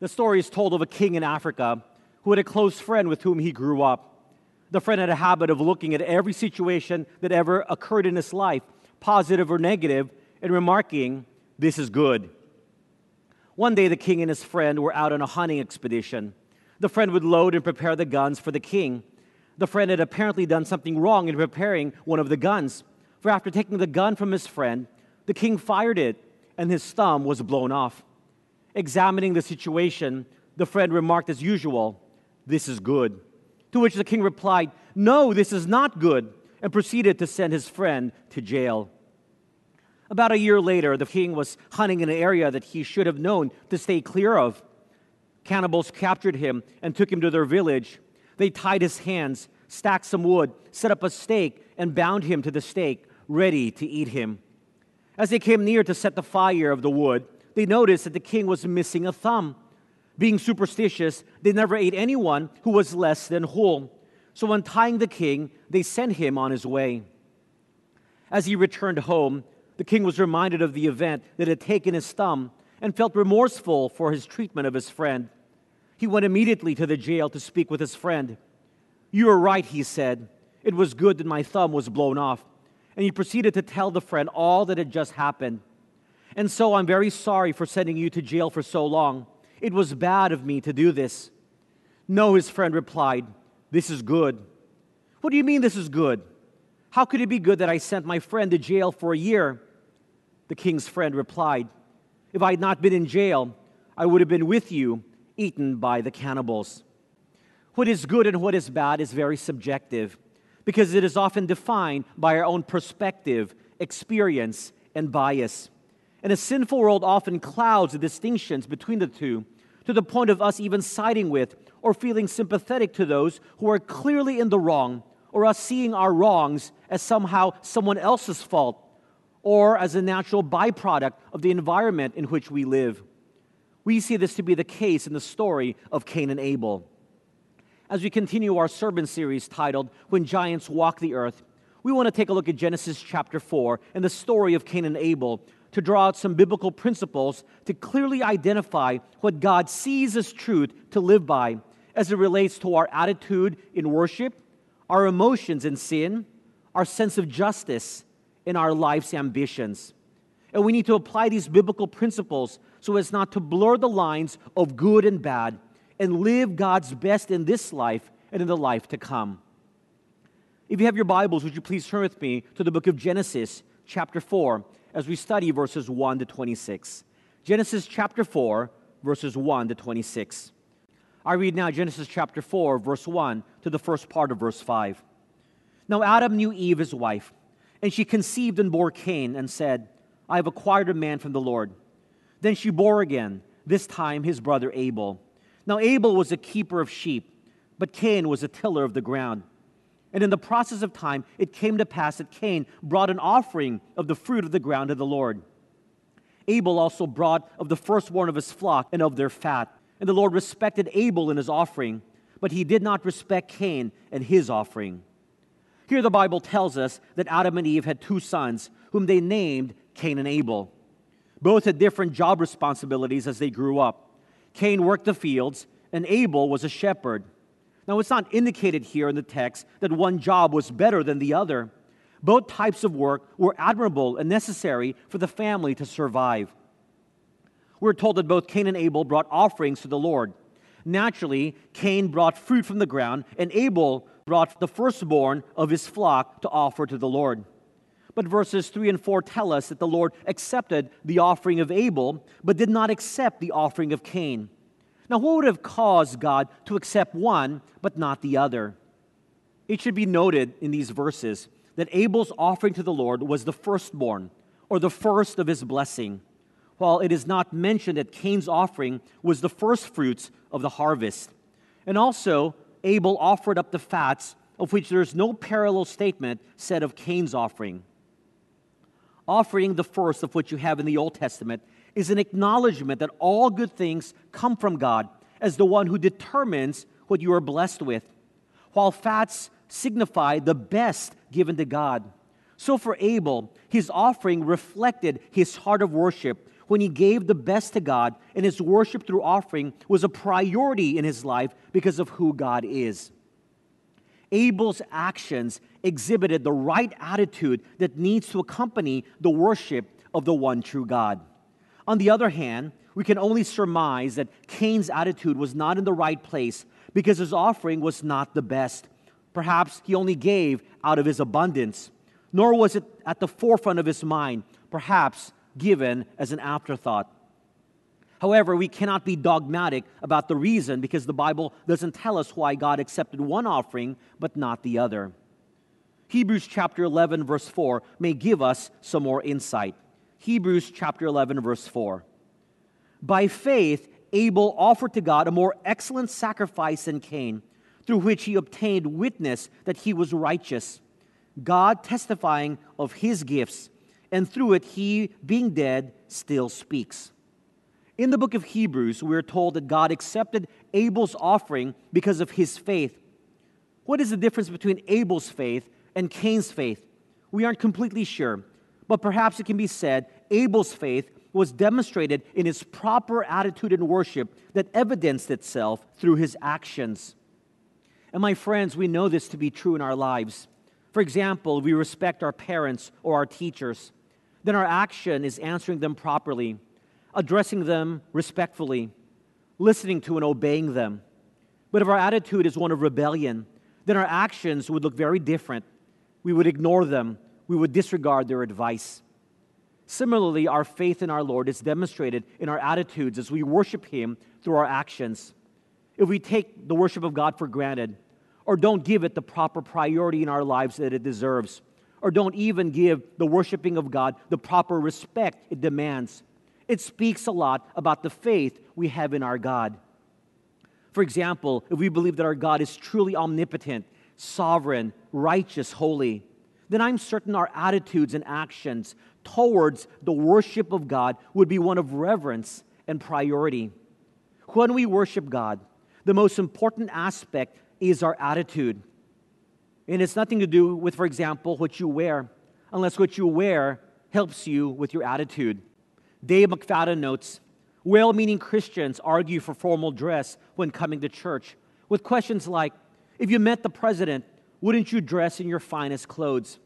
The story is told of a king in Africa who had a close friend with whom he grew up. The friend had a habit of looking at every situation that ever occurred in his life, positive or negative, and remarking, This is good. One day, the king and his friend were out on a hunting expedition. The friend would load and prepare the guns for the king. The friend had apparently done something wrong in preparing one of the guns, for after taking the gun from his friend, the king fired it, and his thumb was blown off. Examining the situation, the friend remarked as usual, This is good. To which the king replied, No, this is not good, and proceeded to send his friend to jail. About a year later, the king was hunting in an area that he should have known to stay clear of. Cannibals captured him and took him to their village. They tied his hands, stacked some wood, set up a stake, and bound him to the stake, ready to eat him. As they came near to set the fire of the wood, they noticed that the king was missing a thumb. Being superstitious, they never ate anyone who was less than whole. So, untying the king, they sent him on his way. As he returned home, the king was reminded of the event that had taken his thumb and felt remorseful for his treatment of his friend. He went immediately to the jail to speak with his friend. You are right, he said. It was good that my thumb was blown off. And he proceeded to tell the friend all that had just happened. And so I'm very sorry for sending you to jail for so long. It was bad of me to do this. No, his friend replied, This is good. What do you mean this is good? How could it be good that I sent my friend to jail for a year? The king's friend replied, If I had not been in jail, I would have been with you, eaten by the cannibals. What is good and what is bad is very subjective because it is often defined by our own perspective, experience, and bias. And a sinful world often clouds the distinctions between the two to the point of us even siding with or feeling sympathetic to those who are clearly in the wrong, or us seeing our wrongs as somehow someone else's fault, or as a natural byproduct of the environment in which we live. We see this to be the case in the story of Cain and Abel. As we continue our sermon series titled When Giants Walk the Earth, we want to take a look at Genesis chapter 4 and the story of Cain and Abel to draw out some biblical principles to clearly identify what God sees as truth to live by as it relates to our attitude in worship, our emotions in sin, our sense of justice, and our life's ambitions. And we need to apply these biblical principles so as not to blur the lines of good and bad and live God's best in this life and in the life to come. If you have your Bibles, would you please turn with me to the book of Genesis, chapter 4, as we study verses 1 to 26. Genesis chapter 4, verses 1 to 26. I read now Genesis chapter 4, verse 1 to the first part of verse 5. Now Adam knew Eve, his wife, and she conceived and bore Cain and said, I have acquired a man from the Lord. Then she bore again, this time his brother Abel. Now Abel was a keeper of sheep, but Cain was a tiller of the ground. And in the process of time, it came to pass that Cain brought an offering of the fruit of the ground to the Lord. Abel also brought of the firstborn of his flock and of their fat. And the Lord respected Abel in his offering, but he did not respect Cain and his offering. Here the Bible tells us that Adam and Eve had two sons, whom they named Cain and Abel. Both had different job responsibilities as they grew up. Cain worked the fields, and Abel was a shepherd. Now, it's not indicated here in the text that one job was better than the other. Both types of work were admirable and necessary for the family to survive. We're told that both Cain and Abel brought offerings to the Lord. Naturally, Cain brought fruit from the ground, and Abel brought the firstborn of his flock to offer to the Lord. But verses 3 and 4 tell us that the Lord accepted the offering of Abel, but did not accept the offering of Cain. Now, what would have caused God to accept one but not the other? It should be noted in these verses that Abel's offering to the Lord was the firstborn, or the first of his blessing, while it is not mentioned that Cain's offering was the first fruits of the harvest. And also, Abel offered up the fats, of which there is no parallel statement said of Cain's offering. Offering the first of what you have in the Old Testament is an acknowledgement that all good things come from God as the one who determines what you are blessed with, while fats signify the best given to God. So for Abel, his offering reflected his heart of worship, when he gave the best to God, and his worship through offering was a priority in his life because of who God is. Abel's actions exhibited the right attitude that needs to accompany the worship of the one true God. On the other hand, we can only surmise that Cain's attitude was not in the right place because his offering was not the best. Perhaps he only gave out of his abundance, nor was it at the forefront of his mind, perhaps given as an afterthought. However, we cannot be dogmatic about the reason because the Bible doesn't tell us why God accepted one offering but not the other. Hebrews chapter 11, verse 4 may give us some more insight. Hebrews chapter 11, verse 4. By faith, Abel offered to God a more excellent sacrifice than Cain, through which he obtained witness that he was righteous, God testifying of his gifts, and through it he, being dead, still speaks. In the book of Hebrews, we are told that God accepted Abel's offering because of his faith. What is the difference between Abel's faith and Cain's faith? We aren't completely sure, but perhaps it can be said Abel's faith was demonstrated in his proper attitude in worship that evidenced itself through his actions. And my friends, we know this to be true in our lives. For example, we respect our parents or our teachers, then our action is answering them properly, addressing them respectfully, listening to and obeying them. But if our attitude is one of rebellion, then our actions would look very different. We would ignore them, we would disregard their advice. Similarly, our faith in our Lord is demonstrated in our attitudes as we worship Him through our actions. If we take the worship of God for granted, or don't give it the proper priority in our lives that it deserves, or don't even give the worshiping of God the proper respect it demands, it speaks a lot about the faith we have in our God. For example, if we believe that our God is truly omnipotent, sovereign, righteous, holy, then I'm certain our attitudes and actions towards the worship of God would be one of reverence and priority. When we worship God, the most important aspect is our attitude. And it's nothing to do with, for example, what you wear, unless what you wear helps you with your attitude. Dave McFadden notes well meaning Christians argue for formal dress when coming to church with questions like if you met the president, wouldn't you dress in your finest clothes?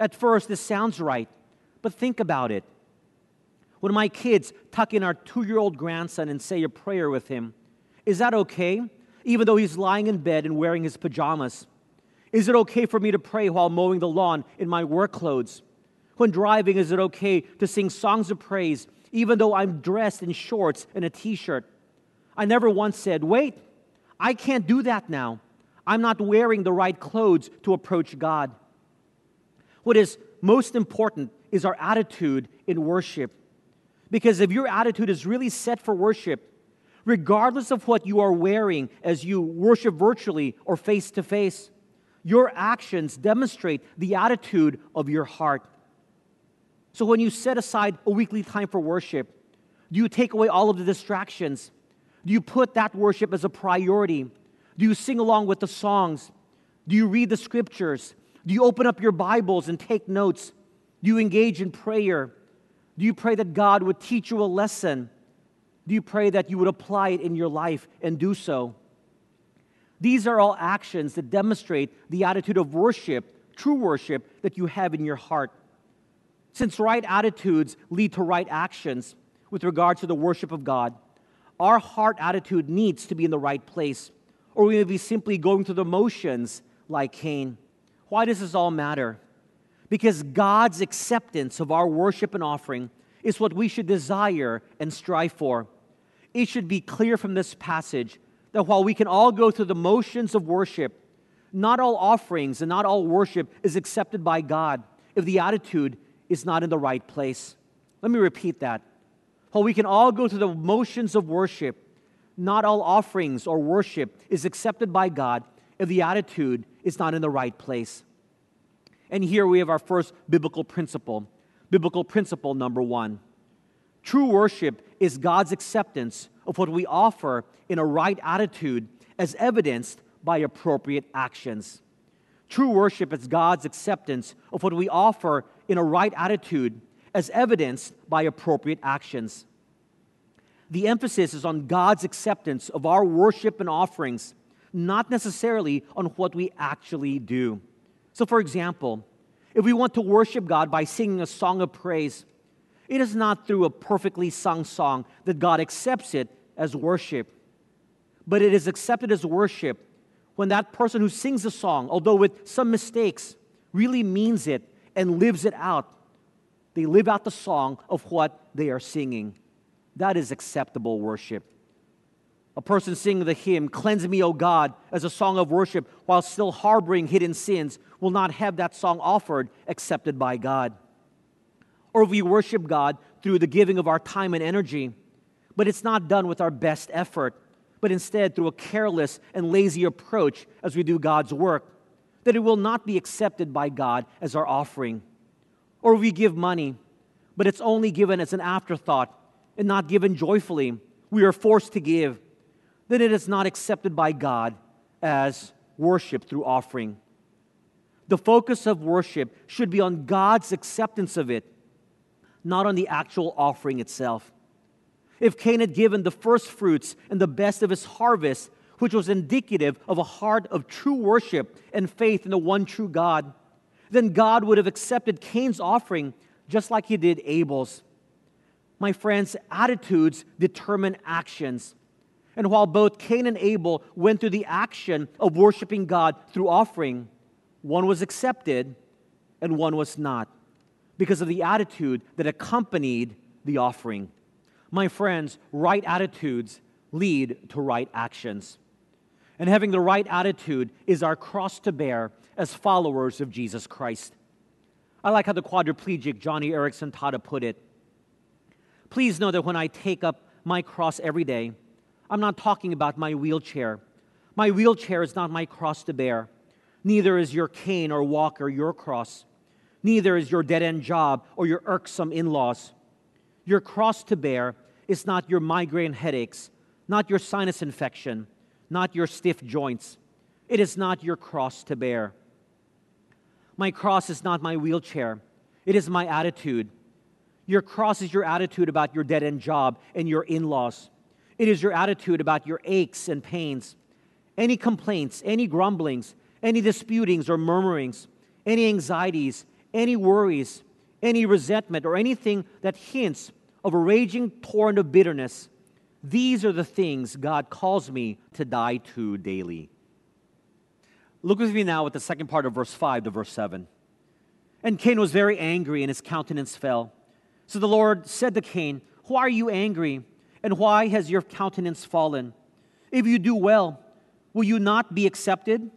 At first, this sounds right, but think about it. When my kids tuck in our two year old grandson and say a prayer with him, is that okay, even though he's lying in bed and wearing his pajamas? Is it okay for me to pray while mowing the lawn in my work clothes? When driving, is it okay to sing songs of praise even though I'm dressed in shorts and a t shirt? I never once said, wait, I can't do that now. I'm not wearing the right clothes to approach God. What is most important is our attitude in worship. Because if your attitude is really set for worship, regardless of what you are wearing as you worship virtually or face to face, your actions demonstrate the attitude of your heart. So when you set aside a weekly time for worship, do you take away all of the distractions? Do you put that worship as a priority? Do you sing along with the songs? Do you read the scriptures? Do you open up your Bibles and take notes? Do you engage in prayer? Do you pray that God would teach you a lesson? Do you pray that you would apply it in your life and do so? These are all actions that demonstrate the attitude of worship, true worship, that you have in your heart. Since right attitudes lead to right actions with regard to the worship of God, our heart attitude needs to be in the right place, or we may be simply going through the motions like Cain. Why does this all matter? Because God's acceptance of our worship and offering is what we should desire and strive for. It should be clear from this passage that while we can all go through the motions of worship, not all offerings and not all worship is accepted by God if the attitude is not in the right place. Let me repeat that. While we can all go through the motions of worship, not all offerings or worship is accepted by God if the attitude is not in the right place. And here we have our first biblical principle. Biblical principle number one true worship is God's acceptance of what we offer in a right attitude as evidenced by appropriate actions. True worship is God's acceptance of what we offer in a right attitude as evidenced by appropriate actions. The emphasis is on God's acceptance of our worship and offerings, not necessarily on what we actually do. So, for example, if we want to worship God by singing a song of praise, it is not through a perfectly sung song that God accepts it as worship, but it is accepted as worship when that person who sings the song, although with some mistakes, really means it and lives it out. They live out the song of what they are singing. That is acceptable worship. A person singing the hymn, Cleanse Me, O God, as a song of worship while still harboring hidden sins will not have that song offered accepted by God. Or we worship God through the giving of our time and energy, but it's not done with our best effort, but instead through a careless and lazy approach as we do God's work, that it will not be accepted by God as our offering. Or we give money, but it's only given as an afterthought and not given joyfully. We are forced to give then it is not accepted by God as worship through offering. The focus of worship should be on God's acceptance of it, not on the actual offering itself. If Cain had given the first fruits and the best of his harvest, which was indicative of a heart of true worship and faith in the one true God, then God would have accepted Cain's offering just like he did Abel's. My friends, attitudes determine actions. And while both Cain and Abel went through the action of worshiping God through offering, one was accepted and one was not because of the attitude that accompanied the offering. My friends, right attitudes lead to right actions. And having the right attitude is our cross to bear as followers of Jesus Christ. I like how the quadriplegic Joni Eareckson Tada put it. Please know that when I take up my cross every day, I'm not talking about my wheelchair. My wheelchair is not my cross to bear. Neither is your cane or walker your cross. Neither is your dead end job or your irksome in laws. Your cross to bear is not your migraine headaches, not your sinus infection, not your stiff joints. It is not your cross to bear. My cross is not my wheelchair, it is my attitude. Your cross is your attitude about your dead end job and your in laws. It is your attitude about your aches and pains, any complaints, any grumblings, any disputings or murmurings, any anxieties, any worries, any resentment, or anything that hints of a raging torrent of bitterness. These are the things God calls me to die to daily. Look with me now at the second part of verse 5 to verse 7. And Cain was very angry, and his countenance fell. So the Lord said to Cain, Why are you angry? And why has your countenance fallen? If you do well, will you not be accepted?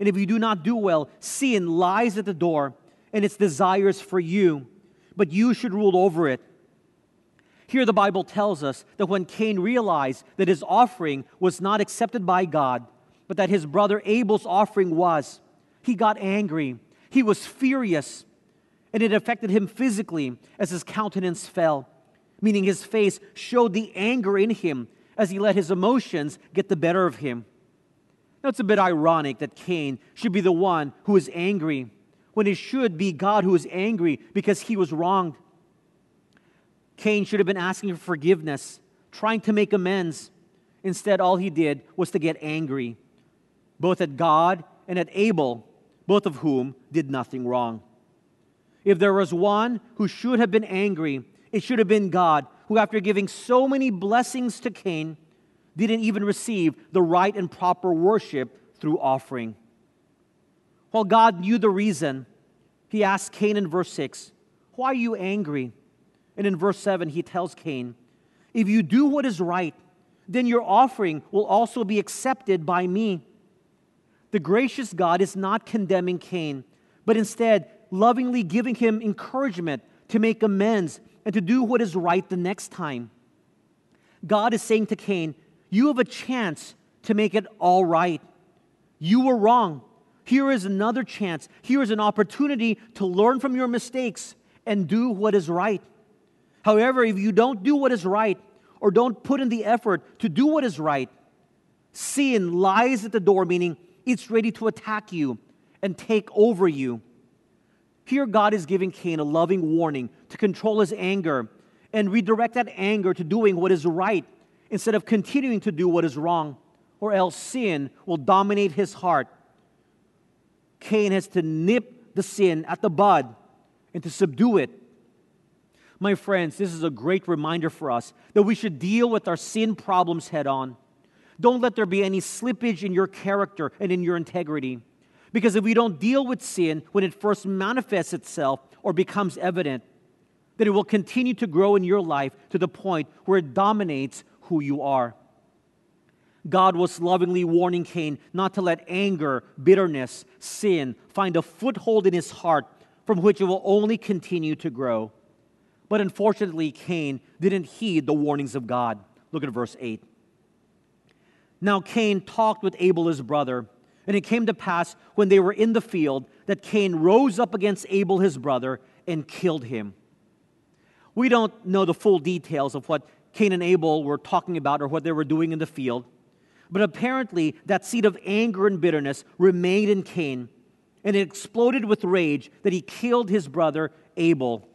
And if you do not do well, sin lies at the door, and its desires for you, but you should rule over it. Here, the Bible tells us that when Cain realized that his offering was not accepted by God, but that his brother Abel's offering was, he got angry. He was furious, and it affected him physically as his countenance fell meaning his face showed the anger in him as he let his emotions get the better of him. Now, it's a bit ironic that Cain should be the one who is angry when it should be God who is angry because he was wronged. Cain should have been asking for forgiveness, trying to make amends. Instead, all he did was to get angry, both at God and at Abel, both of whom did nothing wrong. If there was one who should have been angry, it should have been God who, after giving so many blessings to Cain, didn't even receive the right and proper worship through offering. While God knew the reason, he asked Cain in verse 6, Why are you angry? And in verse 7, he tells Cain, If you do what is right, then your offering will also be accepted by me. The gracious God is not condemning Cain, but instead lovingly giving him encouragement to make amends and to do what is right the next time. God is saying to Cain, You have a chance to make it all right. You were wrong. Here is another chance. Here is an opportunity to learn from your mistakes and do what is right. However, if you don't do what is right or don't put in the effort to do what is right, sin lies at the door, meaning it's ready to attack you and take over you. Here, God is giving Cain a loving warning to control his anger and redirect that anger to doing what is right instead of continuing to do what is wrong, or else sin will dominate his heart. Cain has to nip the sin at the bud and to subdue it. My friends, this is a great reminder for us that we should deal with our sin problems head on. Don't let there be any slippage in your character and in your integrity. Because if we don't deal with sin when it first manifests itself or becomes evident, then it will continue to grow in your life to the point where it dominates who you are. God was lovingly warning Cain not to let anger, bitterness, sin find a foothold in his heart from which it will only continue to grow. But unfortunately, Cain didn't heed the warnings of God. Look at verse 8. Now Cain talked with Abel his brother. And it came to pass when they were in the field that Cain rose up against Abel his brother and killed him. We don't know the full details of what Cain and Abel were talking about or what they were doing in the field, but apparently that seed of anger and bitterness remained in Cain, and it exploded with rage that he killed his brother Abel.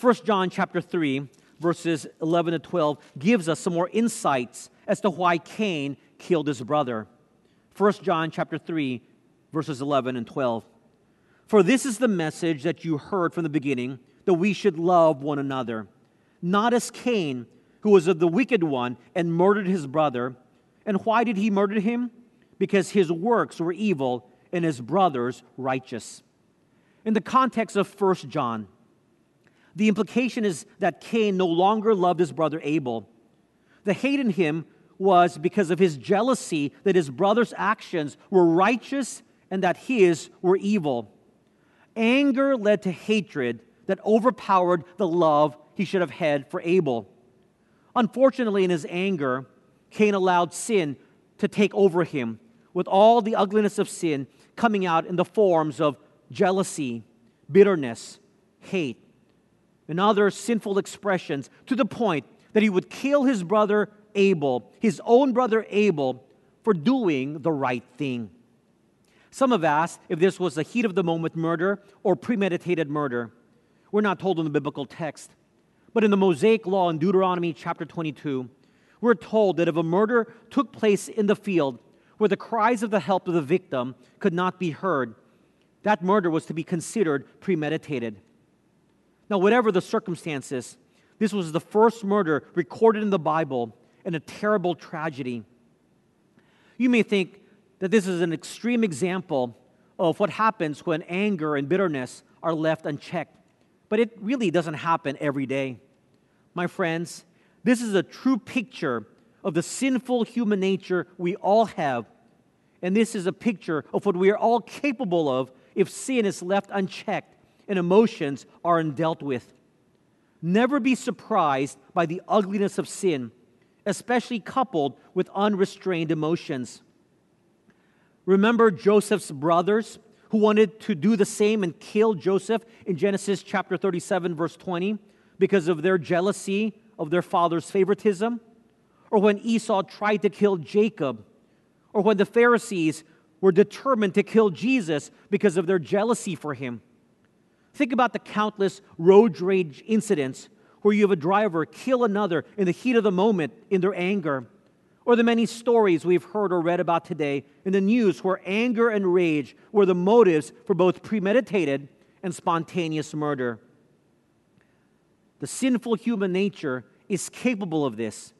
1 John chapter 3 verses 11 to 12 gives us some more insights as to why Cain killed his brother. 1 John chapter 3 verses 11 and 12. For this is the message that you heard from the beginning that we should love one another, not as Cain, who was of the wicked one and murdered his brother. And why did he murder him? Because his works were evil and his brothers righteous. In the context of 1 John, the implication is that Cain no longer loved his brother Abel. The hate in him was because of his jealousy that his brother's actions were righteous and that his were evil. Anger led to hatred that overpowered the love he should have had for Abel. Unfortunately, in his anger, Cain allowed sin to take over him, with all the ugliness of sin coming out in the forms of jealousy, bitterness, hate, and other sinful expressions to the point that he would kill his brother Abel, his own brother Abel, for doing the right thing. Some have asked if this was a heat of the moment murder or premeditated murder. We're not told in the biblical text. But in the Mosaic law in Deuteronomy chapter 22, we're told that if a murder took place in the field where the cries of the help of the victim could not be heard, that murder was to be considered premeditated. Now, whatever the circumstances, this was the first murder recorded in the Bible and a terrible tragedy. You may think that this is an extreme example of what happens when anger and bitterness are left unchecked, but it really doesn't happen every day. My friends, this is a true picture of the sinful human nature we all have, and this is a picture of what we are all capable of if sin is left unchecked and emotions are undealt with. Never be surprised by the ugliness of sin especially coupled with unrestrained emotions. Remember Joseph's brothers who wanted to do the same and kill Joseph in Genesis chapter 37, verse 20, because of their jealousy of their father's favoritism? Or when Esau tried to kill Jacob? Or when the Pharisees were determined to kill Jesus because of their jealousy for him? Think about the countless road rage incidents where you have a driver kill another in the heat of the moment in their anger, or the many stories we've heard or read about today in the news where anger and rage were the motives for both premeditated and spontaneous murder. The sinful human nature is capable of this.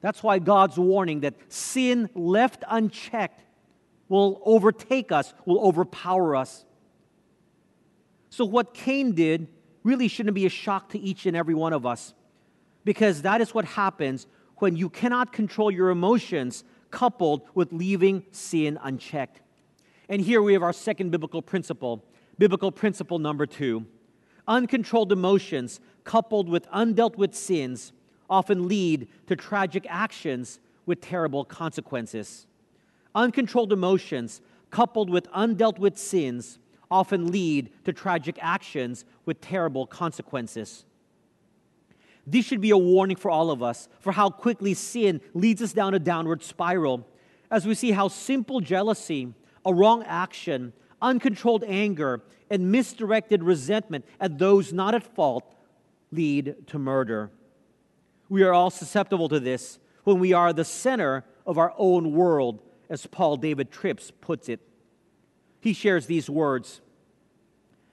That's why God's warning that sin left unchecked will overtake us, will overpower us. So, what Cain did really shouldn't be a shock to each and every one of us because that is what happens when you cannot control your emotions coupled with leaving sin unchecked. And here we have our second biblical principle, biblical principle number two. Uncontrolled emotions coupled with undealt with sins often lead to tragic actions with terrible consequences. Uncontrolled emotions coupled with undealt with sins often lead to tragic actions with terrible consequences. This should be a warning for all of us for how quickly sin leads us down a downward spiral as we see how simple jealousy, a wrong action, uncontrolled anger, and misdirected resentment at those not at fault lead to murder. We are all susceptible to this when we are the center of our own world, as Paul David Tripp puts it. He shares these words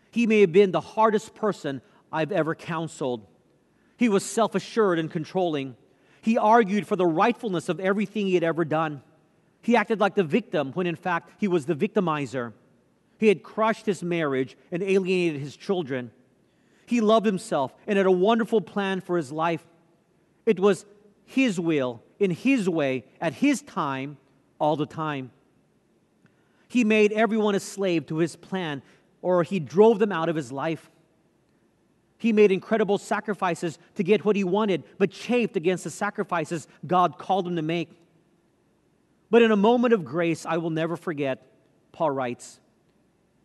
He may have been the hardest person I've ever counseled. He was self assured and controlling. He argued for the rightfulness of everything he had ever done. He acted like the victim when in fact he was the victimizer. He had crushed his marriage and alienated his children. He loved himself and had a wonderful plan for his life. It was his will, in his way, at his time, all the time. He made everyone a slave to his plan, or he drove them out of his life. He made incredible sacrifices to get what he wanted, but chafed against the sacrifices God called him to make. But in a moment of grace, I will never forget, Paul writes,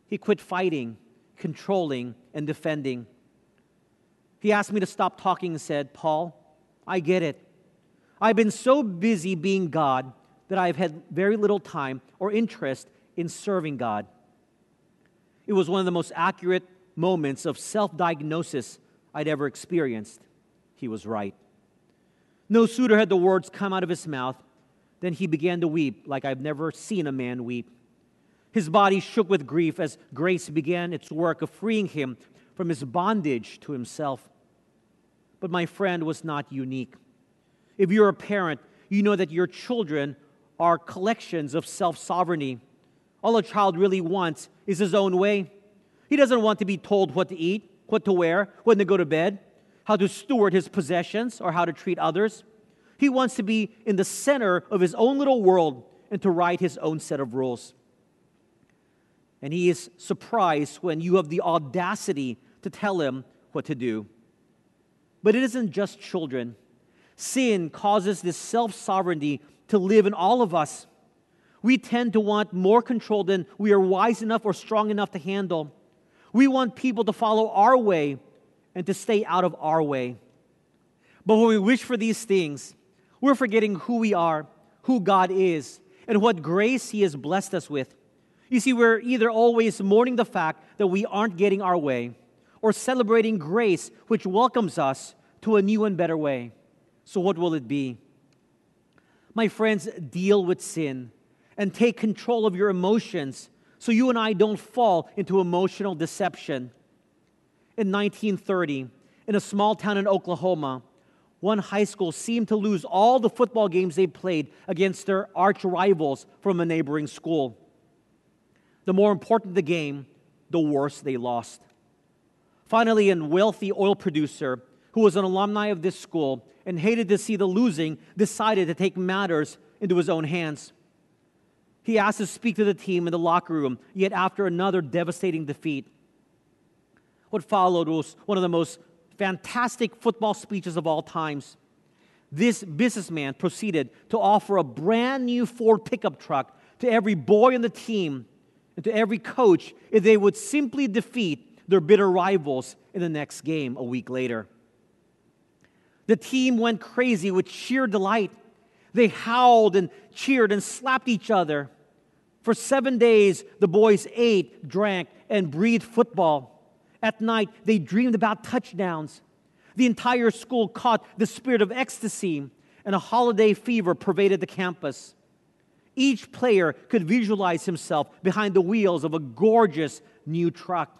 he quit fighting, controlling, and defending. He asked me to stop talking and said, Paul, I get it. I've been so busy being God that I've had very little time or interest in serving God. It was one of the most accurate moments of self diagnosis I'd ever experienced. He was right. No sooner had the words come out of his mouth than he began to weep like I've never seen a man weep. His body shook with grief as grace began its work of freeing him from his bondage to himself. But my friend was not unique. If you're a parent, you know that your children are collections of self sovereignty. All a child really wants is his own way. He doesn't want to be told what to eat, what to wear, when to go to bed, how to steward his possessions, or how to treat others. He wants to be in the center of his own little world and to write his own set of rules. And he is surprised when you have the audacity to tell him what to do. But it isn't just children. Sin causes this self sovereignty to live in all of us. We tend to want more control than we are wise enough or strong enough to handle. We want people to follow our way and to stay out of our way. But when we wish for these things, we're forgetting who we are, who God is, and what grace He has blessed us with. You see, we're either always mourning the fact that we aren't getting our way, or celebrating grace, which welcomes us to a new and better way. So, what will it be? My friends, deal with sin and take control of your emotions so you and I don't fall into emotional deception. In 1930, in a small town in Oklahoma, one high school seemed to lose all the football games they played against their arch rivals from a neighboring school. The more important the game, the worse they lost. Finally, a wealthy oil producer who was an alumni of this school and hated to see the losing decided to take matters into his own hands. He asked to speak to the team in the locker room, yet after another devastating defeat. What followed was one of the most fantastic football speeches of all times. This businessman proceeded to offer a brand new Ford pickup truck to every boy on the team and to every coach if they would simply defeat their bitter rivals in the next game a week later. The team went crazy with sheer delight. They howled and cheered and slapped each other. For seven days, the boys ate, drank, and breathed football. At night, they dreamed about touchdowns. The entire school caught the spirit of ecstasy, and a holiday fever pervaded the campus. Each player could visualize himself behind the wheels of a gorgeous new truck.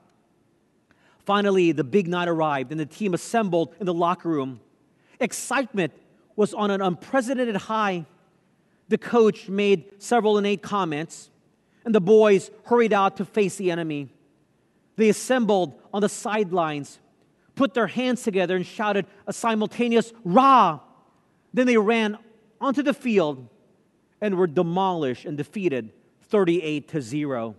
Finally, the big night arrived, and the team assembled in the locker room. Excitement was on an unprecedented high. The coach made several innate comments, and the boys hurried out to face the enemy. They assembled on the sidelines, put their hands together, and shouted a simultaneous rah. Then they ran onto the field and were demolished and defeated 38 to 0.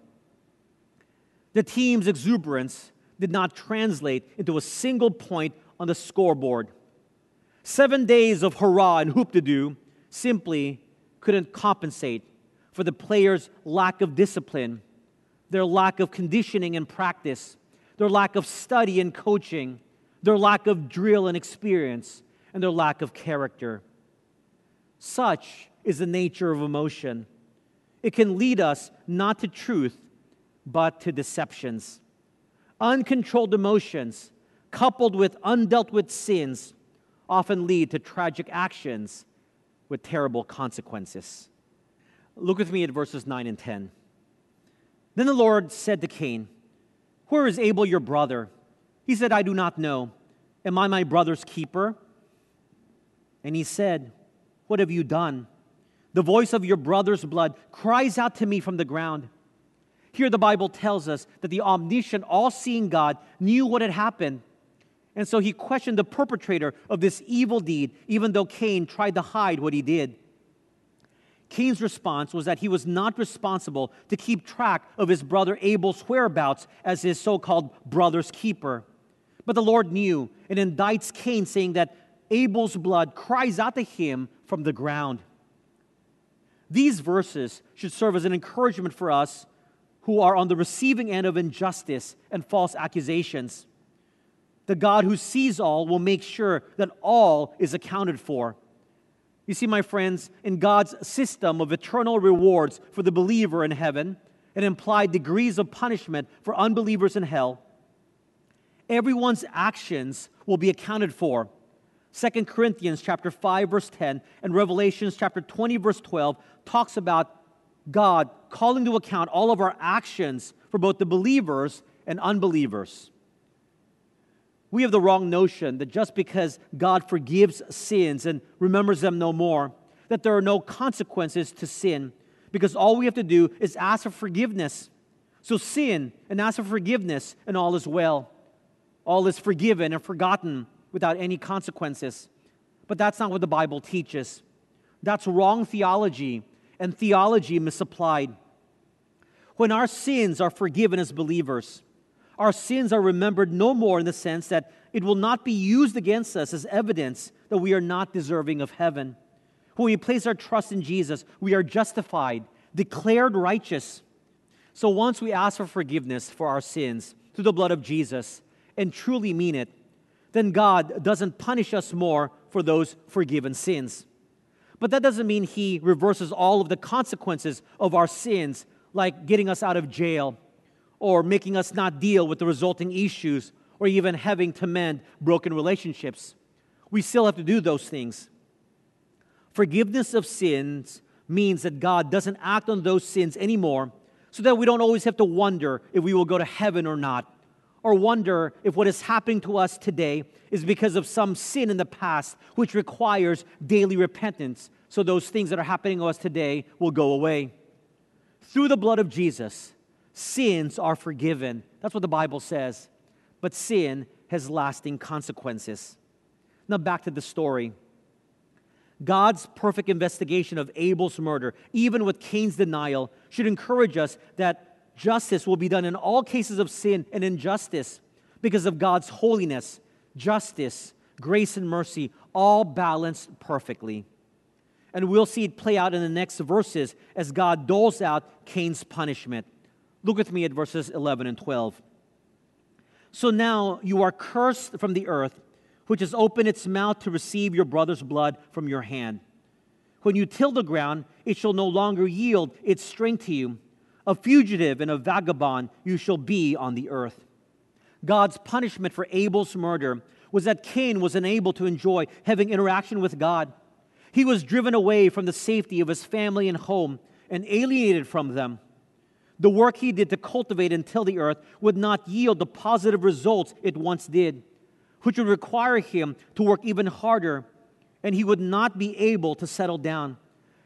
The team's exuberance did not translate into a single point on the scoreboard. Seven days of hurrah and hoop to do simply couldn't compensate for the players' lack of discipline, their lack of conditioning and practice, their lack of study and coaching, their lack of drill and experience, and their lack of character. Such is the nature of emotion. It can lead us not to truth, but to deceptions. Uncontrolled emotions, coupled with undealt with sins, often lead to tragic actions with terrible consequences. Look with me at verses 9 and 10. Then the Lord said to Cain, Where is Abel your brother? He said, I do not know. Am I my brother's keeper? And he said, What have you done? The voice of your brother's blood cries out to me from the ground. Here, the Bible tells us that the omniscient, all seeing God knew what had happened. And so he questioned the perpetrator of this evil deed, even though Cain tried to hide what he did. Cain's response was that he was not responsible to keep track of his brother Abel's whereabouts as his so called brother's keeper. But the Lord knew and indicts Cain, saying that Abel's blood cries out to him from the ground. These verses should serve as an encouragement for us who are on the receiving end of injustice and false accusations. The God who sees all will make sure that all is accounted for. You see, my friends, in God's system of eternal rewards for the believer in heaven and implied degrees of punishment for unbelievers in hell, everyone's actions will be accounted for. 2 Corinthians chapter 5 verse 10 and Revelations chapter 20 verse 12 talks about God calling to account all of our actions for both the believers and unbelievers. We have the wrong notion that just because God forgives sins and remembers them no more, that there are no consequences to sin because all we have to do is ask for forgiveness. So sin and ask for forgiveness, and all is well all is forgiven and forgotten without any consequences. But that's not what the Bible teaches. That's wrong theology and theology misapplied. When our sins are forgiven as believers, our sins are remembered no more in the sense that it will not be used against us as evidence that we are not deserving of heaven. When we place our trust in Jesus, we are justified, declared righteous. So once we ask for forgiveness for our sins through the blood of Jesus, and truly mean it, then God doesn't punish us more for those forgiven sins. But that doesn't mean He reverses all of the consequences of our sins, like getting us out of jail, or making us not deal with the resulting issues, or even having to mend broken relationships. We still have to do those things. Forgiveness of sins means that God doesn't act on those sins anymore, so that we don't always have to wonder if we will go to heaven or not or wonder if what is happening to us today is because of some sin in the past which requires daily repentance so those things that are happening to us today will go away. Through the blood of Jesus, sins are forgiven. That's what the Bible says. But sin has lasting consequences. Now, back to the story. God's perfect investigation of Abel's murder, even with Cain's denial, should encourage us that justice will be done in all cases of sin and injustice because of God's holiness, justice, grace, and mercy, all balanced perfectly. And we'll see it play out in the next verses as God doles out Cain's punishment. Look with me at verses 11 and 12. So now you are cursed from the earth, which has opened its mouth to receive your brother's blood from your hand. When you till the ground, it shall no longer yield its strength to you a fugitive and a vagabond you shall be on the earth. God's punishment for Abel's murder was that Cain was unable to enjoy having interaction with God. He was driven away from the safety of his family and home and alienated from them. The work he did to cultivate and till the earth would not yield the positive results it once did, which would require him to work even harder, and he would not be able to settle down.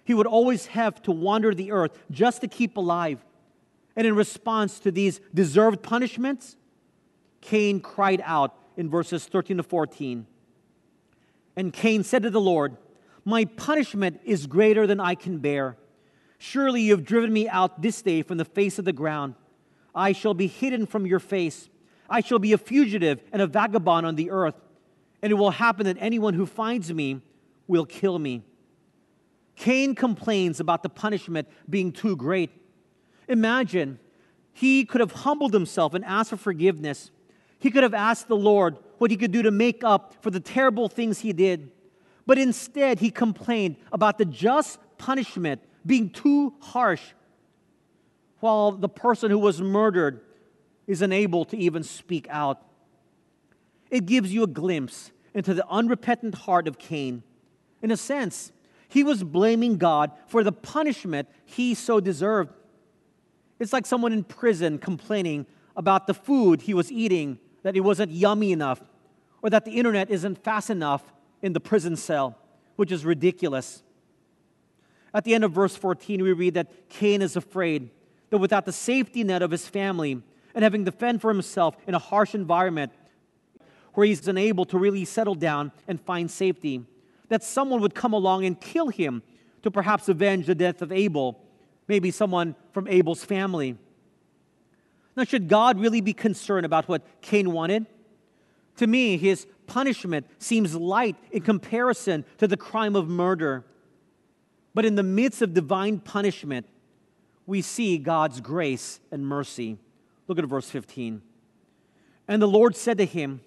He would always have to wander the earth just to keep alive. And in response to these deserved punishments, Cain cried out in verses 13 to 14. And Cain said to the Lord, My punishment is greater than I can bear. Surely you have driven me out this day from the face of the ground. I shall be hidden from your face. I shall be a fugitive and a vagabond on the earth. And it will happen that anyone who finds me will kill me. Cain complains about the punishment being too great. Imagine he could have humbled himself and asked for forgiveness. He could have asked the Lord what he could do to make up for the terrible things he did. But instead, he complained about the just punishment being too harsh. while the person who was murdered is unable to even speak out. It gives you a glimpse into the unrepentant heart of Cain. In a sense, he was blaming God for the punishment he so deserved. It's like someone in prison complaining about the food he was eating, that it wasn't yummy enough, or that the internet isn't fast enough in the prison cell, which is ridiculous. At the end of verse 14, we read that Cain is afraid that without the safety net of his family and having to fend for himself in a harsh environment where he's unable to really settle down and find safety, that someone would come along and kill him to perhaps avenge the death of Abel, maybe someone from Abel's family. Now, should God really be concerned about what Cain wanted? To me, his punishment seems light in comparison to the crime of murder. But in the midst of divine punishment, we see God's grace and mercy. Look at verse 15. And the Lord said to him,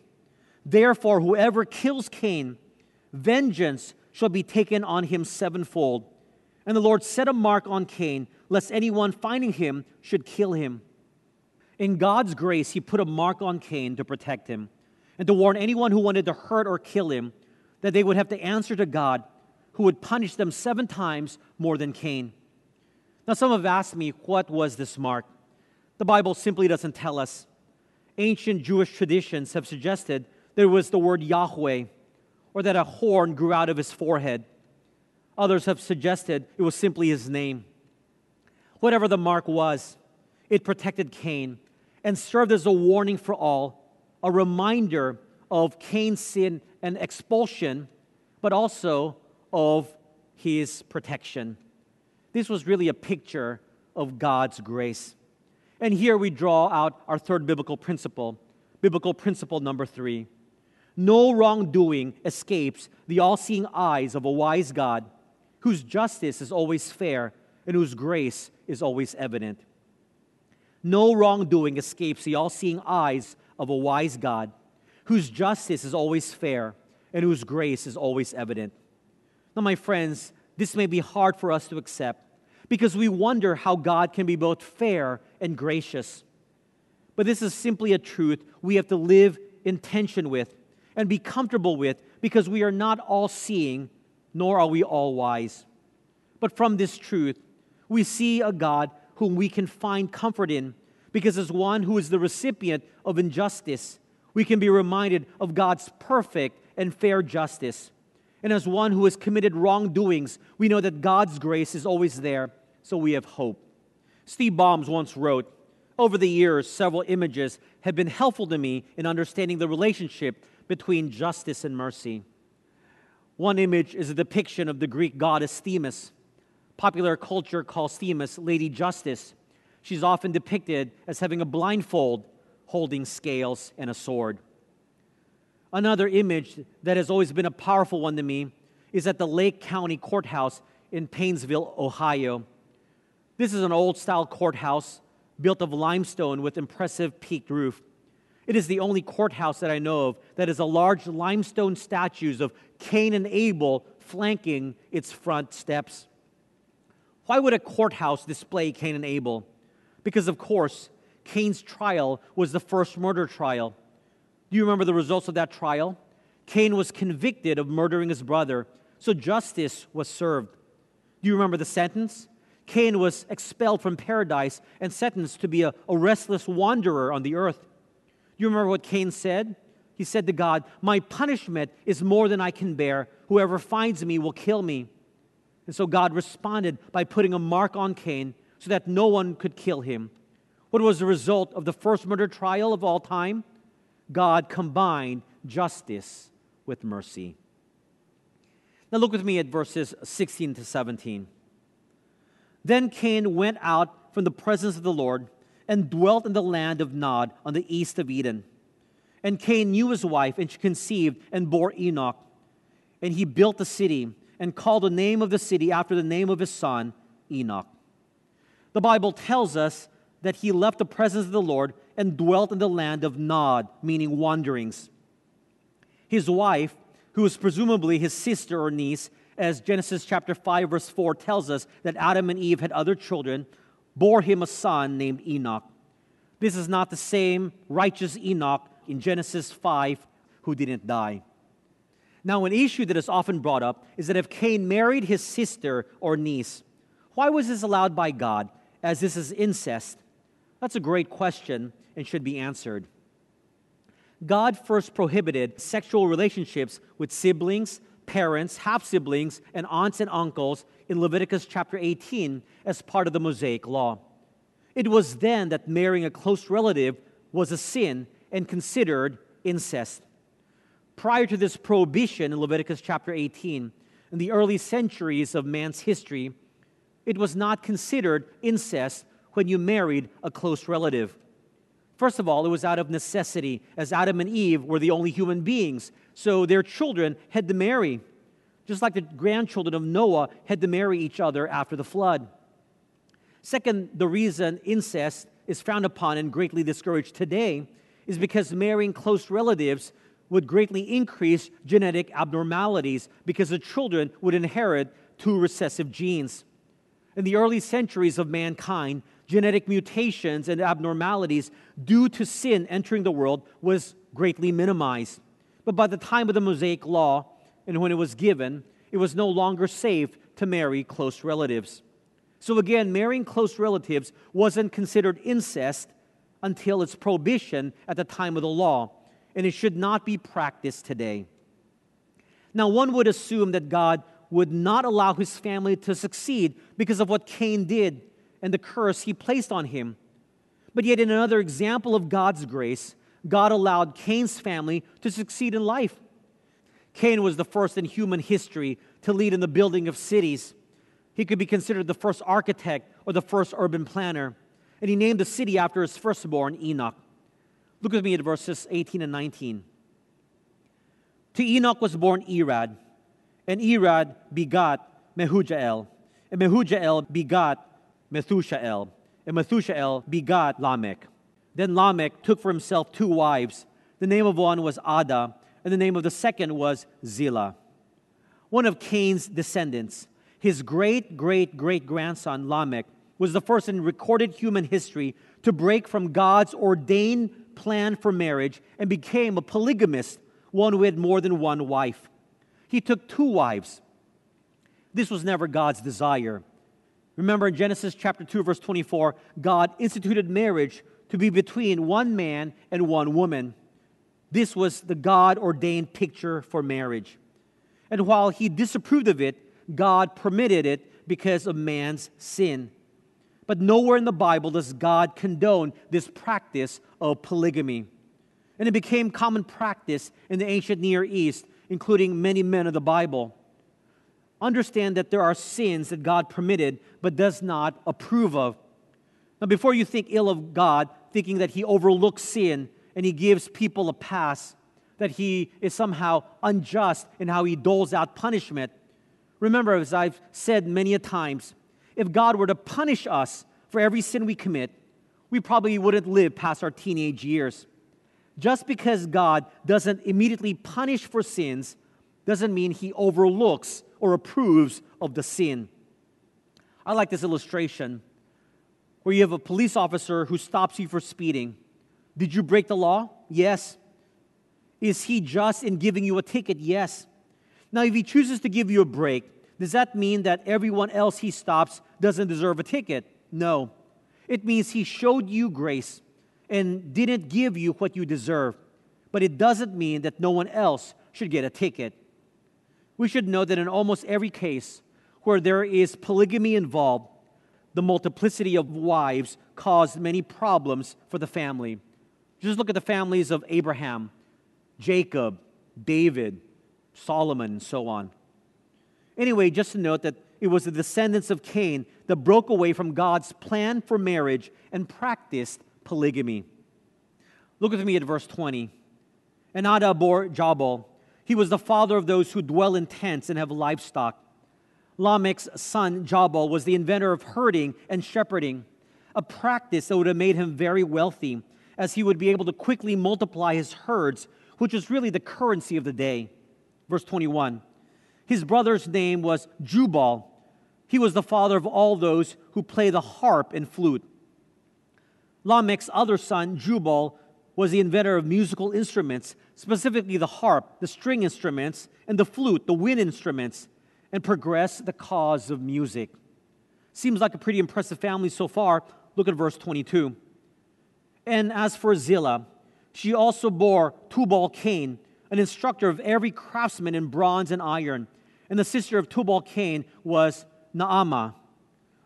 Therefore, whoever kills Cain, vengeance shall be taken on him sevenfold. And the Lord set a mark on Cain, lest anyone finding him should kill him. In God's grace, He put a mark on Cain to protect him and to warn anyone who wanted to hurt or kill him that they would have to answer to God, who would punish them seven times more than Cain. Now, some have asked me, what was this mark? The Bible simply doesn't tell us. Ancient Jewish traditions have suggested that it was the word Yahweh, or that a horn grew out of his forehead. Others have suggested it was simply his name. Whatever the mark was, it protected Cain and served as a warning for all, a reminder of Cain's sin and expulsion, but also of his protection. This was really a picture of God's grace. And here we draw out our third biblical principle, biblical principle number three. No wrongdoing escapes the all seeing eyes of a wise God, whose justice is always fair and whose grace is always evident. No wrongdoing escapes the all seeing eyes of a wise God, whose justice is always fair and whose grace is always evident. Now, my friends, this may be hard for us to accept because we wonder how God can be both fair and gracious. But this is simply a truth we have to live in tension with and be comfortable with because we are not all seeing, nor are we all wise. But from this truth, we see a God whom we can find comfort in, because as one who is the recipient of injustice, we can be reminded of God's perfect and fair justice. And as one who has committed wrongdoings, we know that God's grace is always there, so we have hope. Steve Bombs once wrote, Over the years, several images have been helpful to me in understanding the relationship between justice and mercy. One image is a depiction of the Greek goddess Themis Popular culture calls Themis Lady Justice. She's often depicted as having a blindfold, holding scales and a sword. Another image that has always been a powerful one to me is at the Lake County Courthouse in Painesville, Ohio. This is an old style courthouse built of limestone with impressive peaked roof. It is the only courthouse that I know of that has a large limestone statues of Cain and Abel flanking its front steps. Why would a courthouse display Cain and Abel? Because, of course, Cain's trial was the first murder trial. Do you remember the results of that trial? Cain was convicted of murdering his brother, so justice was served. Do you remember the sentence? Cain was expelled from paradise and sentenced to be a, a restless wanderer on the earth. Do you remember what Cain said? He said to God, My punishment is more than I can bear. Whoever finds me will kill me. And so God responded by putting a mark on Cain so that no one could kill him. What was the result of the first murder trial of all time? God combined justice with mercy. Now look with me at verses 16 to 17. Then Cain went out from the presence of the Lord and dwelt in the land of Nod on the east of Eden. And Cain knew his wife, and she conceived and bore Enoch. And he built a city and called the name of the city after the name of his son, Enoch. The Bible tells us that he left the presence of the Lord and dwelt in the land of Nod, meaning wanderings. His wife, who was presumably his sister or niece, as Genesis chapter 5 verse 4 tells us that Adam and Eve had other children, bore him a son named Enoch. This is not the same righteous Enoch in Genesis 5 who didn't die. Now, an issue that is often brought up is that if Cain married his sister or niece, why was this allowed by God, as this is incest? That's a great question and should be answered. God first prohibited sexual relationships with siblings, parents, half siblings, and aunts and uncles in Leviticus chapter 18 as part of the Mosaic law. It was then that marrying a close relative was a sin and considered incest. Prior to this prohibition in Leviticus chapter 18, in the early centuries of man's history, it was not considered incest when you married a close relative. First of all, it was out of necessity, as Adam and Eve were the only human beings. So their children had to marry, just like the grandchildren of Noah had to marry each other after the flood. Second, the reason incest is frowned upon and greatly discouraged today is because marrying close relatives would greatly increase genetic abnormalities because the children would inherit two recessive genes. In the early centuries of mankind, genetic mutations and abnormalities due to sin entering the world was greatly minimized. But by the time of the Mosaic Law, and when it was given, it was no longer safe to marry close relatives. So again, marrying close relatives wasn't considered incest until its prohibition at the time of the law, and it should not be practiced today. Now, one would assume that God would not allow his family to succeed because of what Cain did and the curse he placed on him. But yet, in another example of God's grace, God allowed Cain's family to succeed in life. Cain was the first in human history to lead in the building of cities. He could be considered the first architect or the first urban planner. And he named the city after his firstborn, Enoch. Look with me at verses 18 and 19. To Enoch was born Irad, and Irad begot Mehujael, and Mehujael begot Methushael, and Methushael begot Lamech. Then Lamech took for himself two wives. The name of one was Adah, and the name of the second was Zillah. One of Cain's descendants, his great great great grandson Lamech, was the first in recorded human history to break from God's ordained plan for marriage and became a polygamist, one who had more than one wife. He took two wives. This was never God's desire. Remember in Genesis chapter 2, verse 24, God instituted marriage to be between one man and one woman. This was the God ordained picture for marriage. And while he disapproved of it, God permitted it because of man's sin. But nowhere in the Bible does God condone this practice of polygamy. And it became common practice in the ancient Near East, including many men of the Bible understand that there are sins that God permitted but does not approve of. Now, before you think ill of God, thinking that He overlooks sin and He gives people a pass, that He is somehow unjust in how He doles out punishment, remember, as I've said many a times, if God were to punish us for every sin we commit, we probably wouldn't live past our teenage years. Just because God doesn't immediately punish for sins doesn't mean He overlooks or approves of the sin. I like this illustration where you have a police officer who stops you for speeding. Did you break the law? Yes. Is he just in giving you a ticket? Yes. Now, if he chooses to give you a break, does that mean that everyone else he stops doesn't deserve a ticket? No. It means he showed you grace and didn't give you what you deserve. But it doesn't mean that no one else should get a ticket we should know that in almost every case where there is polygamy involved, the multiplicity of wives caused many problems for the family. Just look at the families of Abraham, Jacob, David, Solomon, and so on. Anyway, just to note that it was the descendants of Cain that broke away from God's plan for marriage and practiced polygamy. Look with me at verse 20. And bore Jabal, he was the father of those who dwell in tents and have livestock. Lamech's son, Jabal, was the inventor of herding and shepherding, a practice that would have made him very wealthy, as he would be able to quickly multiply his herds, which was really the currency of the day. Verse 21 His brother's name was Jubal. He was the father of all those who play the harp and flute. Lamech's other son, Jubal, was the inventor of musical instruments, specifically the harp, the string instruments, and the flute, the wind instruments, and progressed the cause of music. Seems like a pretty impressive family so far. Look at verse 22. And as for Zillah, she also bore Tubal Cain, an instructor of every craftsman in bronze and iron. And the sister of Tubal Cain was Naamah.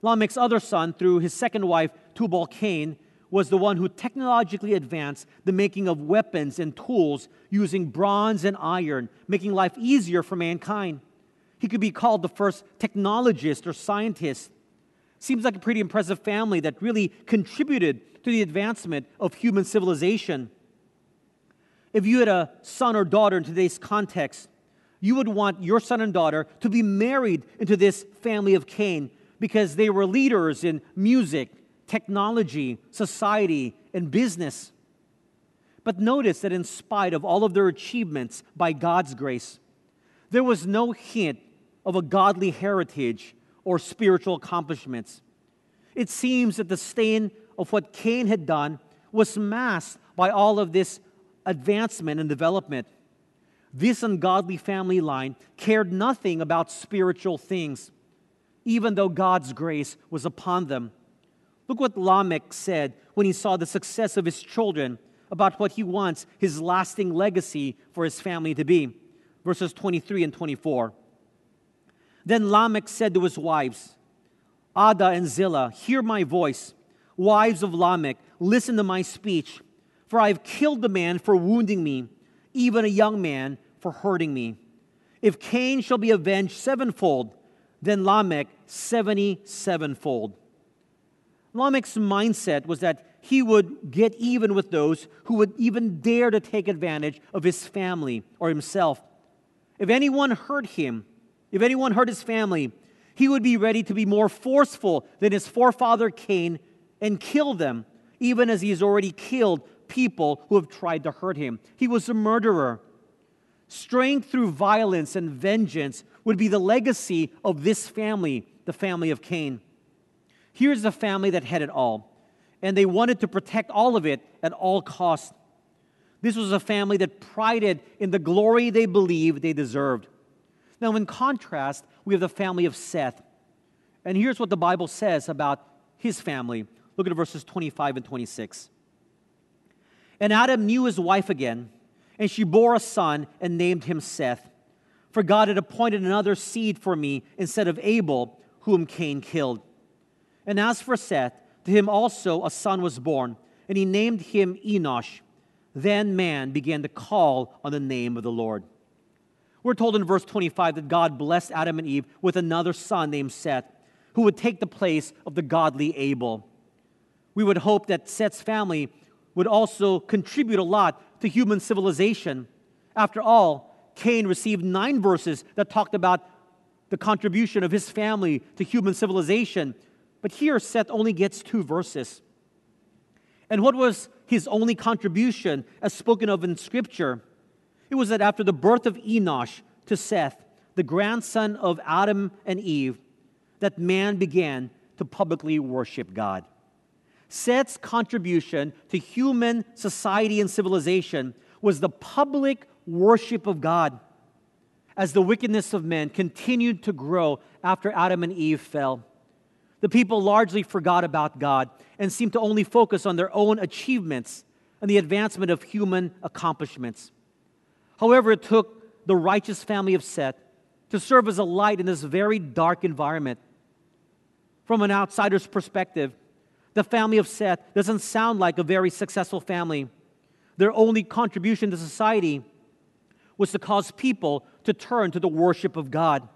Lamech's other son, through his second wife, Tubal Cain, was the one who technologically advanced the making of weapons and tools using bronze and iron, making life easier for mankind. He could be called the first technologist or scientist. Seems like a pretty impressive family that really contributed to the advancement of human civilization. If you had a son or daughter in today's context, you would want your son and daughter to be married into this family of Cain because they were leaders in music, technology, society, and business. But notice that in spite of all of their achievements by God's grace, there was no hint of a godly heritage or spiritual accomplishments. It seems that the stain of what Cain had done was masked by all of this advancement and development. This ungodly family line cared nothing about spiritual things, even though God's grace was upon them. Look what Lamech said when he saw the success of his children about what he wants his lasting legacy for his family to be. Verses 23 and 24. Then Lamech said to his wives, Adah and Zillah, hear my voice. Wives of Lamech, listen to my speech. For I have killed the man for wounding me, even a young man for hurting me. If Cain shall be avenged sevenfold, then Lamech seventy sevenfold. Lamech's mindset was that he would get even with those who would even dare to take advantage of his family or himself. If anyone hurt him, if anyone hurt his family, he would be ready to be more forceful than his forefather Cain and kill them, even as he has already killed people who have tried to hurt him. He was a murderer. Strength through violence and vengeance would be the legacy of this family, the family of Cain. Here's a family that had it all, and they wanted to protect all of it at all costs. This was a family that prided in the glory they believed they deserved. Now, in contrast, we have the family of Seth. And here's what the Bible says about his family. Look at verses 25 and 26. And Adam knew his wife again, and she bore a son and named him Seth. For God had appointed another seed for me instead of Abel, whom Cain killed. And as for Seth, to him also a son was born, and he named him Enosh. Then man began to call on the name of the Lord. We're told in verse 25 that God blessed Adam and Eve with another son named Seth, who would take the place of the godly Abel. We would hope that Seth's family would also contribute a lot to human civilization. After all, Cain received nine verses that talked about the contribution of his family to human civilization. But here, Seth only gets two verses. And what was his only contribution as spoken of in Scripture? It was that after the birth of Enosh to Seth, the grandson of Adam and Eve, that man began to publicly worship God. Seth's contribution to human society and civilization was the public worship of God. As the wickedness of men continued to grow after Adam and Eve fell, the people largely forgot about God and seemed to only focus on their own achievements and the advancement of human accomplishments. However, it took the righteous family of Seth to serve as a light in this very dark environment. From an outsider's perspective, the family of Seth doesn't sound like a very successful family. Their only contribution to society was to cause people to turn to the worship of God.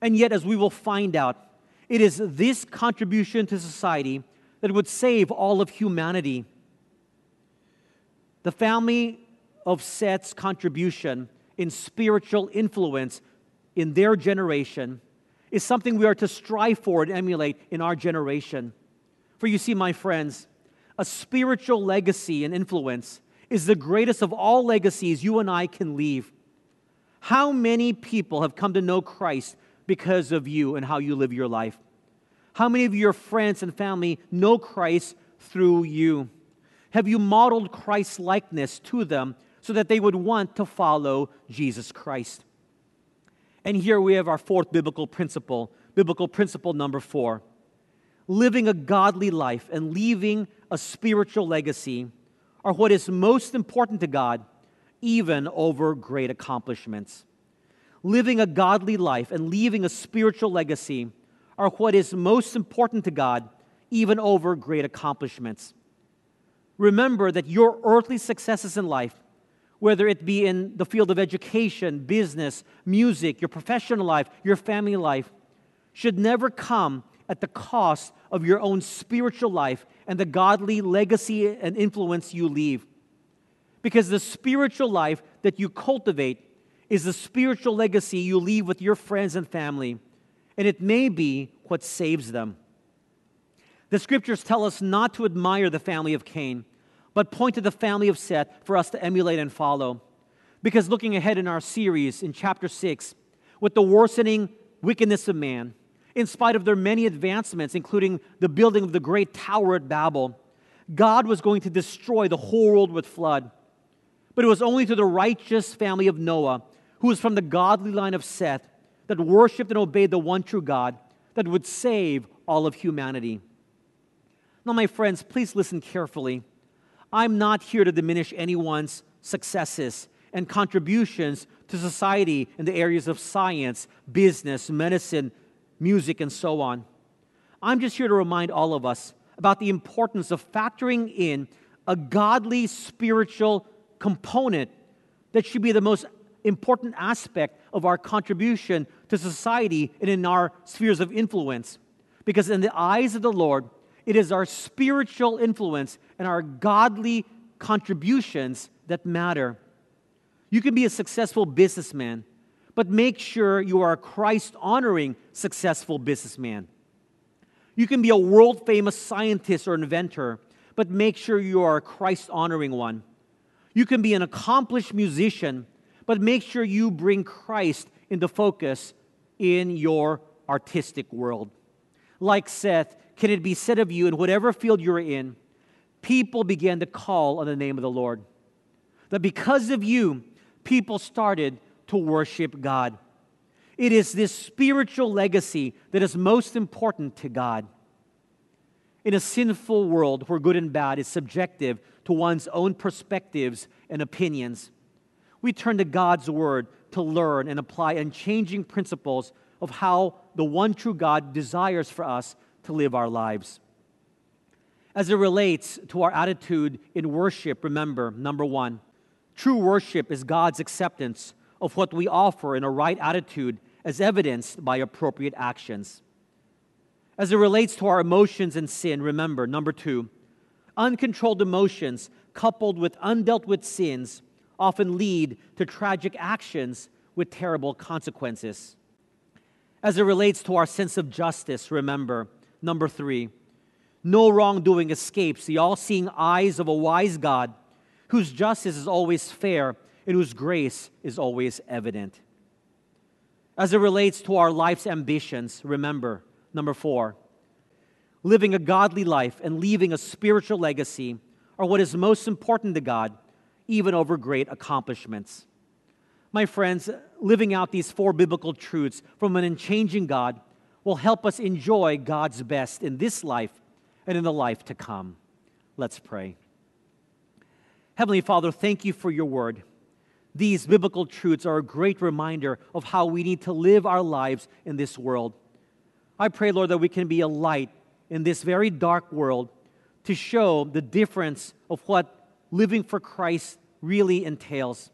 And yet, as we will find out, it is this contribution to society that would save all of humanity. The family of Seth's contribution in spiritual influence in their generation is something we are to strive for and emulate in our generation. For you see, my friends, a spiritual legacy and influence is the greatest of all legacies you and I can leave. How many people have come to know Christ because of you and how you live your life? How many of your friends and family know Christ through you? Have you modeled Christ's likeness to them so that they would want to follow Jesus Christ? And here we have our fourth biblical principle, biblical principle number four living a godly life and leaving a spiritual legacy are what is most important to God, even over great accomplishments. Living a godly life and leaving a spiritual legacy are what is most important to God, even over great accomplishments. Remember that your earthly successes in life, whether it be in the field of education, business, music, your professional life, your family life, should never come at the cost of your own spiritual life and the godly legacy and influence you leave. Because the spiritual life that you cultivate is the spiritual legacy you leave with your friends and family, and it may be what saves them. The scriptures tell us not to admire the family of Cain, but point to the family of Seth for us to emulate and follow. Because looking ahead in our series in chapter 6, with the worsening wickedness of man, in spite of their many advancements, including the building of the great tower at Babel, God was going to destroy the whole world with flood. But it was only to the righteous family of Noah, who was from the godly line of Seth, that worshiped and obeyed the one true God, that would save all of humanity. Now, my friends, please listen carefully. I'm not here to diminish anyone's successes and contributions to society in the areas of science, business, medicine, music, and so on. I'm just here to remind all of us about the importance of factoring in a godly spiritual component that should be the most important aspect of our contribution to society and in our spheres of influence. Because in the eyes of the Lord, it is our spiritual influence and our godly contributions that matter. You can be a successful businessman but make sure you are a Christ honoring successful businessman. You can be a world famous scientist or inventor, but make sure you are a Christ honoring one. You can be an accomplished musician, but make sure you bring Christ into focus in your artistic world. Like Seth, can it be said of you in whatever field you're in, people began to call on the name of the Lord? That because of you, people started to worship God. It is this spiritual legacy that is most important to God. In a sinful world where good and bad is subjective to one's own perspectives and opinions, we turn to God's Word to learn and apply unchanging principles of how the one true God desires for us to live our lives. As it relates to our attitude in worship, remember number one, true worship is God's acceptance of what we offer in a right attitude as evidenced by appropriate actions. As it relates to our emotions and sin, remember, number two, uncontrolled emotions coupled with undealt with sins often lead to tragic actions with terrible consequences. As it relates to our sense of justice, remember, number three, no wrongdoing escapes the all seeing eyes of a wise God whose justice is always fair and whose grace is always evident. As it relates to our life's ambitions, remember, number four, living a godly life and leaving a spiritual legacy are what is most important to God, even over great accomplishments. My friends, living out these four biblical truths from an unchanging God will help us enjoy God's best in this life and in the life to come. Let's pray. Heavenly Father, thank you for your word. These biblical truths are a great reminder of how we need to live our lives in this world. I pray, Lord, that we can be a light in this very dark world to show the difference of what living for Christ really entails.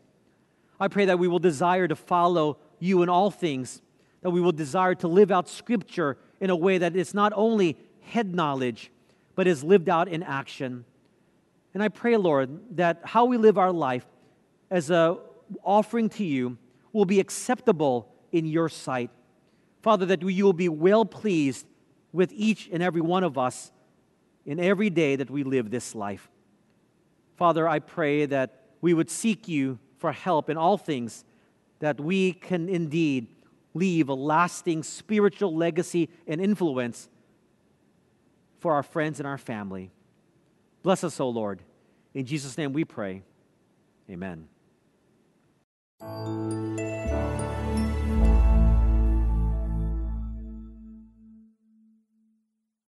I pray that we will desire to follow you in all things, that we will desire to live out Scripture in a way that is not only head knowledge, but is lived out in action. And I pray, Lord, that how we live our life as a offering to you will be acceptable in your sight. Father, that you will be well pleased with each and every one of us in every day that we live this life. Father, I pray that we would seek you for help in all things, that we can indeed leave a lasting spiritual legacy and influence for our friends and our family. Bless us, O Lord. In Jesus' name we pray. Amen.